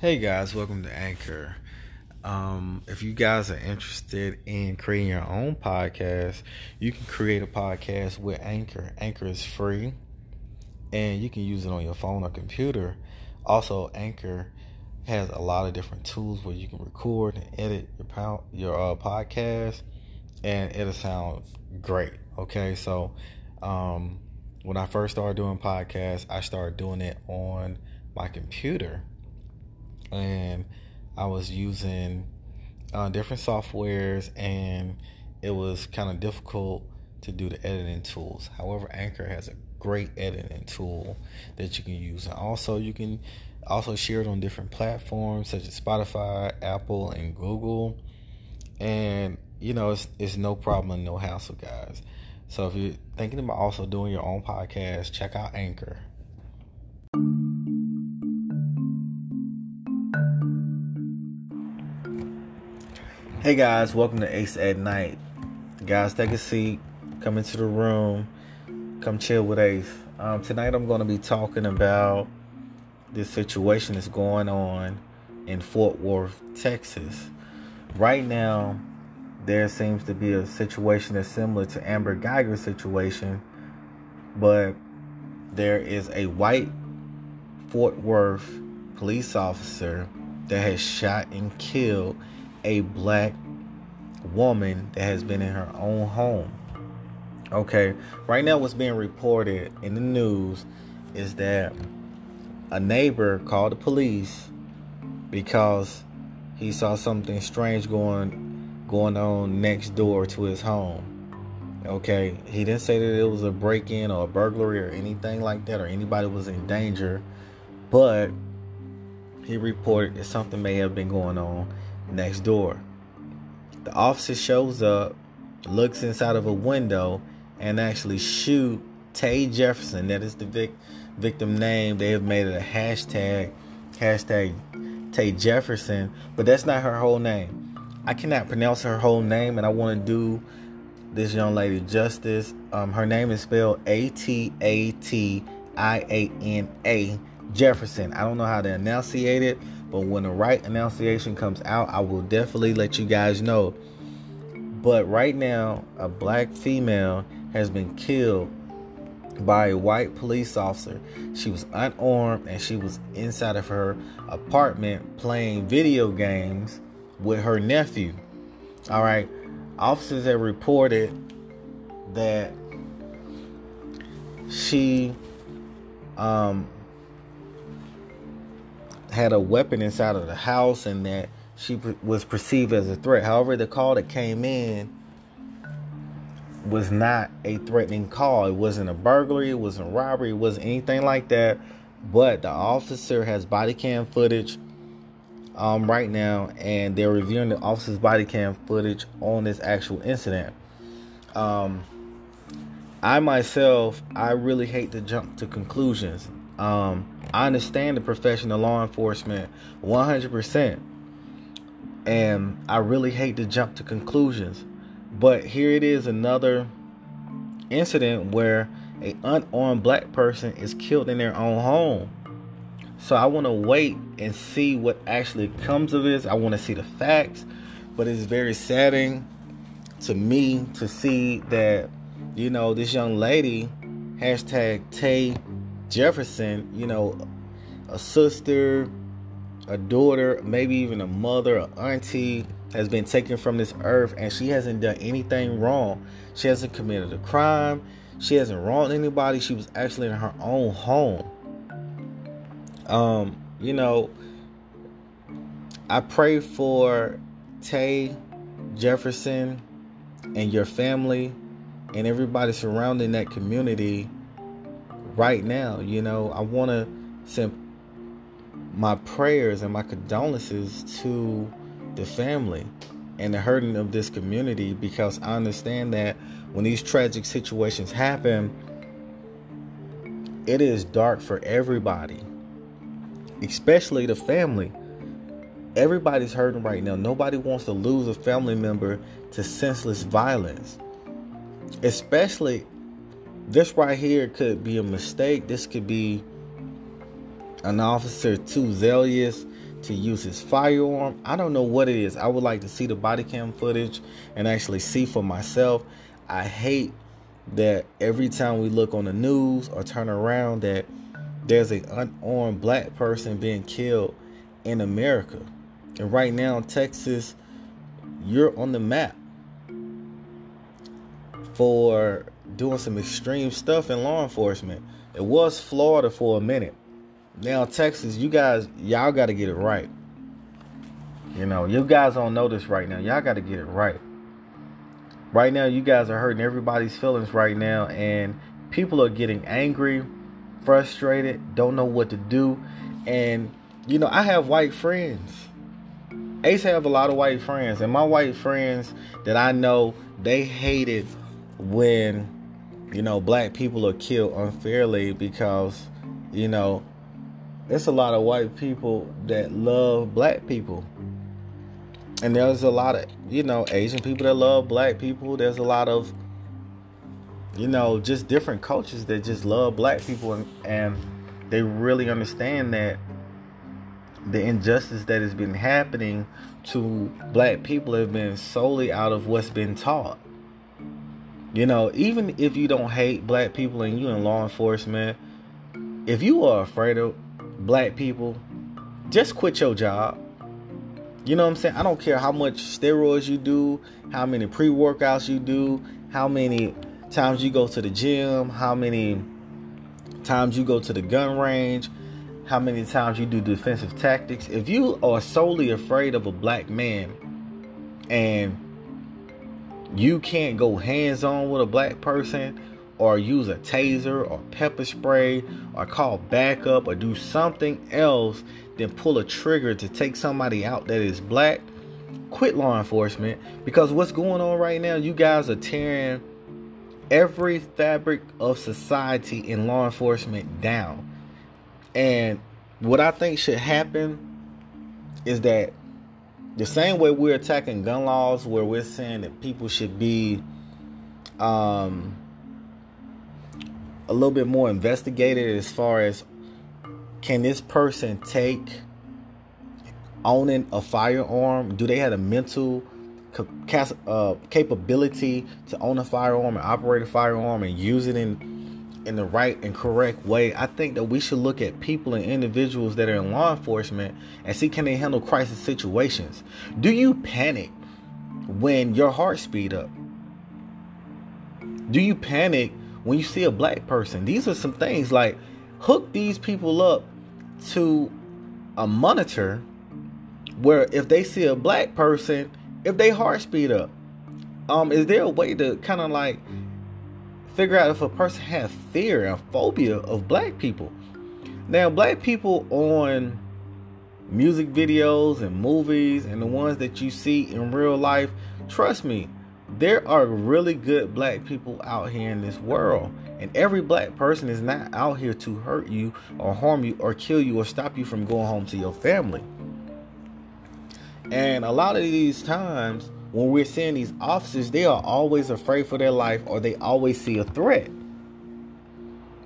Hey guys, welcome to Anchor. Um, if you guys are interested in creating your own podcast, you can create a podcast with Anchor. Anchor is free and you can use it on your phone or computer. Also, Anchor has a lot of different tools where you can record and edit your your uh, podcast and it'll sound great. Okay, so um, when I first started doing podcasts, I started doing it on my computer and I was using uh, different softwares, and it was kind of difficult to do the editing tools. However, Anchor has a great editing tool that you can use, and also you can also share it on different platforms such as Spotify, Apple, and Google. And you know, it's it's no problem, no hassle, guys. So if you're thinking about also doing your own podcast, check out Anchor. Hey guys, welcome to Ace at Night. Guys, take a seat, come into the room, come chill with Ace. Um, tonight I'm going to be talking about this situation that's going on in Fort Worth, Texas. Right now, there seems to be a situation that's similar to Amber Guyger's situation, but there is a white Fort Worth police officer that has shot and killed a black woman that has been in her own home. Okay, right now, what's being reported in the news is that a neighbor called the police because he saw something strange going going on next door to his home. Okay, he didn't say that it was a break-in or a burglary or anything like that or anybody was in danger, but he reported that something may have been going on next door. The officer shows up, looks inside of a window, and actually shoot Tay Jefferson. That is the vic- victim name. They have made it a hashtag, hashtag Tay Jefferson, but that's not her whole name. I cannot pronounce her whole name, and I want to do this young lady justice. Um, her name is spelled A T A T I A N A Jefferson. I don't know how to enunciate it, but when the right enunciation comes out, I will definitely let you guys know. But right now, a black female has been killed by a white police officer. She was unarmed and she was inside of her apartment playing video games with her nephew. All right. Officers have reported that she um had a weapon inside of the house and that she was perceived as a threat. However, the call that came in was not a threatening call. It wasn't a burglary, it wasn't robbery, it wasn't anything like that. But the officer has body cam footage um, right now, and they're reviewing the officer's body cam footage on this actual incident. Um, I myself, I really hate to jump to conclusions. Um, I understand the profession of law enforcement 100%. And I really hate to jump to conclusions. But here it is another incident where a unarmed black person is killed in their own home. So I want to wait and see what actually comes of this. I want to see the facts, but it's very saddening to me to see that you know this young lady hashtag Tay Jefferson, you know, a sister, a daughter, maybe even a mother, an auntie has been taken from this earth and she hasn't done anything wrong. She hasn't committed a crime. She hasn't wronged anybody. She was actually in her own home. Um, you know, I pray for Tay Jefferson and your family and everybody surrounding that community right now. You know, I want to send my prayers and my condolences to the family and the hurting of this community because I understand that when these tragic situations happen, it is dark for everybody, especially the family. Everybody's hurting right now. Nobody wants to lose a family member to senseless violence, especially this right here could be a mistake. This could be an officer too zealous to use his firearm. I don't know what it is. I would like to see the body cam footage and actually see for myself. I hate that every time we look on the news or turn around that there's an unarmed black person being killed in America. And right now, Texas, you're on the map for doing some extreme stuff in law enforcement. It was Florida for a minute. Now Texas, you guys, y'all got to get it right. You know, you guys don't know this right now. Y'all got to get it right. Right now, you guys are hurting everybody's feelings right now, and people are getting angry, frustrated, don't know what to do. And, you know, I have white friends. Ace have a lot of white friends, and my white friends that I know, they hated when, you know, black people are killed unfairly because, you know, it's a lot of white people that love black people. And there's a lot of, you know, Asian people that love black people. There's a lot of, you know, just different cultures that just love black people and, and they really understand that the injustice that has been happening to black people have been solely out of what's been taught. You know, even if you don't hate black people and you in law enforcement, if you are afraid of black people, just quit your job. You know what I'm saying? I don't care how much steroids you do, how many pre workouts you do, how many times you go to the gym, how many times you go to the gun range, how many times you do defensive tactics. If you are solely afraid of a black man and you can't go hands on with a black person, or use a taser or pepper spray or call backup or do something else than pull a trigger to take somebody out that is black, quit law enforcement because what's going on right now, you guys are tearing every fabric of society in law enforcement down. And what I think should happen is that the same way we're attacking gun laws, where we're saying that people should be um, a little bit more investigated as far as can this person take owning a firearm? Do they have a mental uh, capability to own a firearm and operate a firearm and use it in in the right and correct way? I think that we should look at people and individuals that are in law enforcement and see can they handle crisis situations. Do you panic when your heart speed up? Do you panic when you see a black person. These are some things like hook these people up to a monitor where if they see a black person, if they heart speed up, um, is there a way to kind of like figure out if a person has fear and phobia of black people? Now, black people on music videos and movies and the ones that you see in real life, trust me, there are really good black people out here in this world. And every black person is not out here to hurt you or harm you or kill you or stop you from going home to your family. And a lot of these times, when we're seeing these officers, they are always afraid for their life or they always see a threat.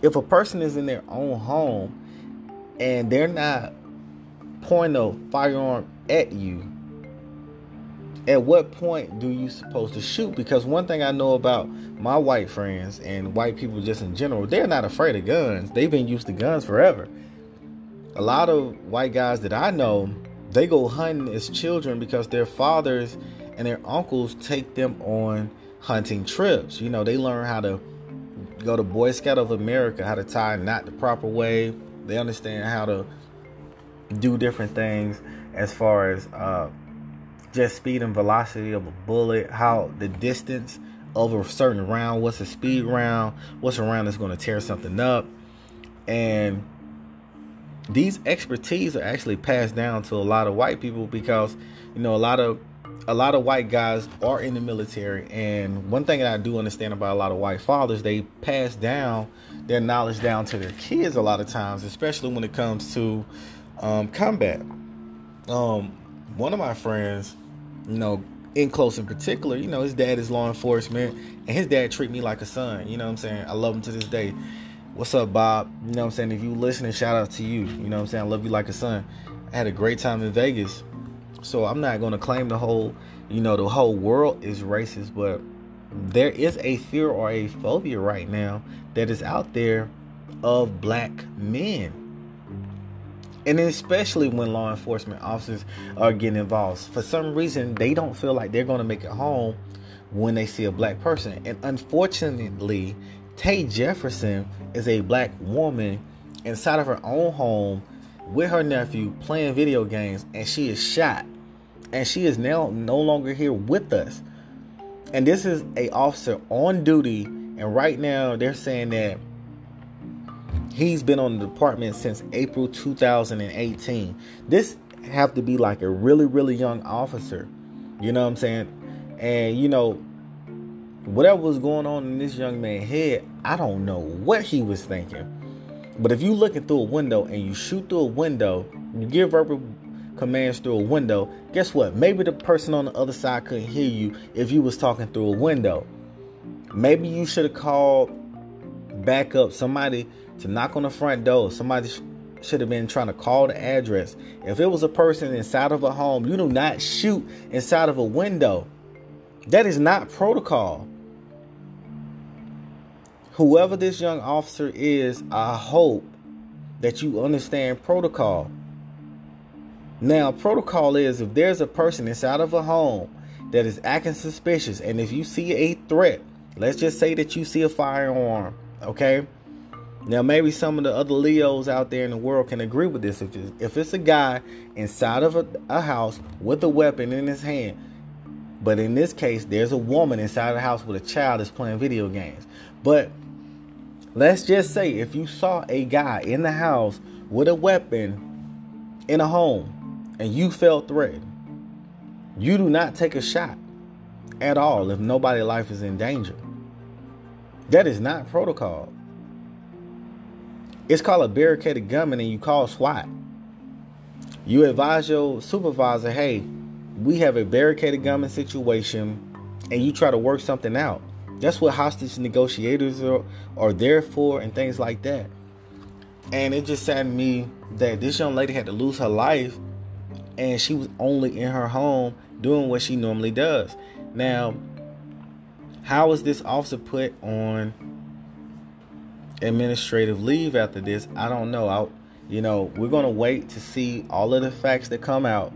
If a person is in their own home and they're not pointing a firearm at you, at what point do you supposed to shoot? Because one thing I know about my white friends and white people just in general, they're not afraid of guns. They've been used to guns forever. A lot of white guys that I know, they go hunting as children because their fathers and their uncles take them on hunting trips. You know, they learn how to go to Boy Scout of America, how to tie a knot the proper way. They understand how to do different things as far as uh, just speed and velocity of a bullet, how the distance of a certain round, what's a speed round, what's a round that's going to tear something up. And these expertise are actually passed down to a lot of white people because you know a lot of a lot of white guys are in the military and one thing that I do understand about a lot of white fathers they pass down their knowledge down to their kids a lot of times especially when it comes to um, combat um, one of my friends you know, in close in particular, you know, his dad is law enforcement and his dad treat me like a son. You know what I'm saying? I love him to this day. What's up, Bob? You know what I'm saying? If you listening, shout out to you. You know what I'm saying? I love you like a son. I had a great time in Vegas. So I'm not going to claim the whole, you know, the whole world is racist, but there is a fear or a phobia right now that is out there of black men. And especially when law enforcement officers are getting involved. For some reason, they don't feel like they're going to make it home when they see a black person. And unfortunately, Tay Jefferson is a black woman inside of her own home with her nephew playing video games and she is shot. And she is now no longer here with us. And this is a officer on duty and right now they're saying that he's been on the department since april 2018 this have to be like a really really young officer. You know what i'm saying? And you know whatever was going on in this young man's head, I don't know what he was thinking. But if you looking through a window and you shoot through a window, you give verbal commands through a window, guess what? Maybe the person on the other side couldn't hear you if you was talking through a window. Maybe you should have called back up somebody to knock on the front door. Somebody should have been trying to call the address. If it was a person inside of a home, you do not shoot inside of a window. That is not protocol whoever this young officer is, I hope that you understand protocol. Now, protocol is if there's a person inside of a home that is acting suspicious, and if you see a threat, let's just say that you see a firearm, okay? Now, maybe some of the other Leos out there in the world can agree with this. If it's, if it's a guy inside of a, a house with a weapon in his hand, but in this case, there's a woman inside of the house with a child that's playing video games. But Let's just say if you saw a guy in the house with a weapon in a home and you felt threatened, you do not take a shot at all if nobody's life is in danger. That is not protocol. It's called a barricaded gunman and you call SWAT. You advise your supervisor, hey, we have a barricaded gunman situation, and you try to work something out. That's what hostage negotiators are, are there for and things like that. And it just saddened me that this young lady had to lose her life and she was only in her home doing what she normally does. Now, how is this officer put on administrative leave after this? I don't know. I, you know, we're going to wait to see all of the facts that come out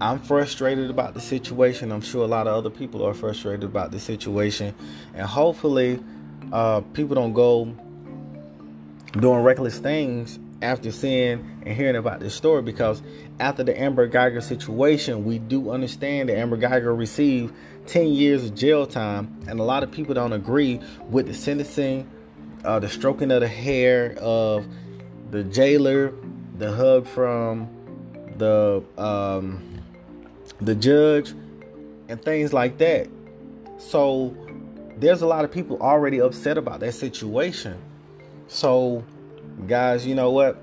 I'm frustrated about the situation. I'm sure a lot of other people are frustrated about the situation. And hopefully, uh, people don't go doing reckless things after seeing and hearing about this story because after the Amber Guyger situation, we do understand that Amber Guyger received 10 years of jail time, and a lot of people don't agree with the sentencing, uh, the stroking of the hair of the jailer, the hug from the um, the judge, and things like that. So there's a lot of people already upset about that situation. So, guys, you know what?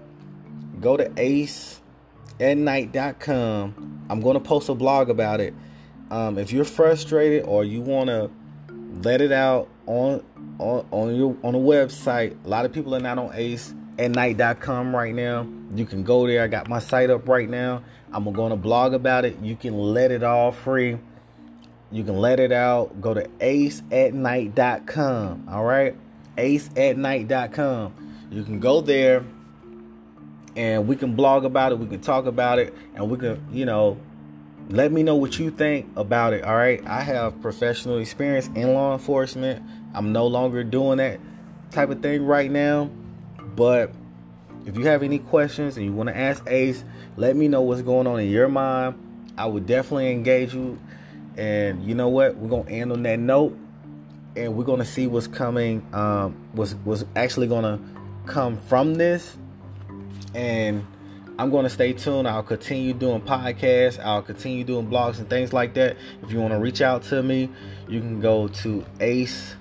Go to aceatnight.com. I'm going to post a blog about it. Um, if you're frustrated or you want to let it out on on on your on a website, a lot of people are not on aceatnight.com right now. You can go there. I got my site up right now. I'm going to blog about it. You can let it all free. You can let it out. Go to aceatnight.com. All right? aceatnight.com. You can go there and we can blog about it. We can talk about it. And we can, you know, let me know what you think about it. All right? I have professional experience in law enforcement. I'm no longer doing that type of thing right now. But if you have any questions and you want to ask Ace, let me know what's going on in your mind. I would definitely engage you. And you know what? We're gonna end on that note, and we're gonna see what's coming. Um, what's was actually gonna come from this, and I'm to stay tuned. I'll continue doing podcasts. I'll continue doing blogs and things like that. If you want to reach out to me, you can go to ace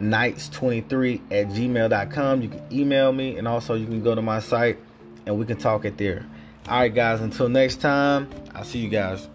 nights23 at gmail.com. You can email me, and also you can go to my site and we can talk it there. All right, guys, until next time, I'll see you guys.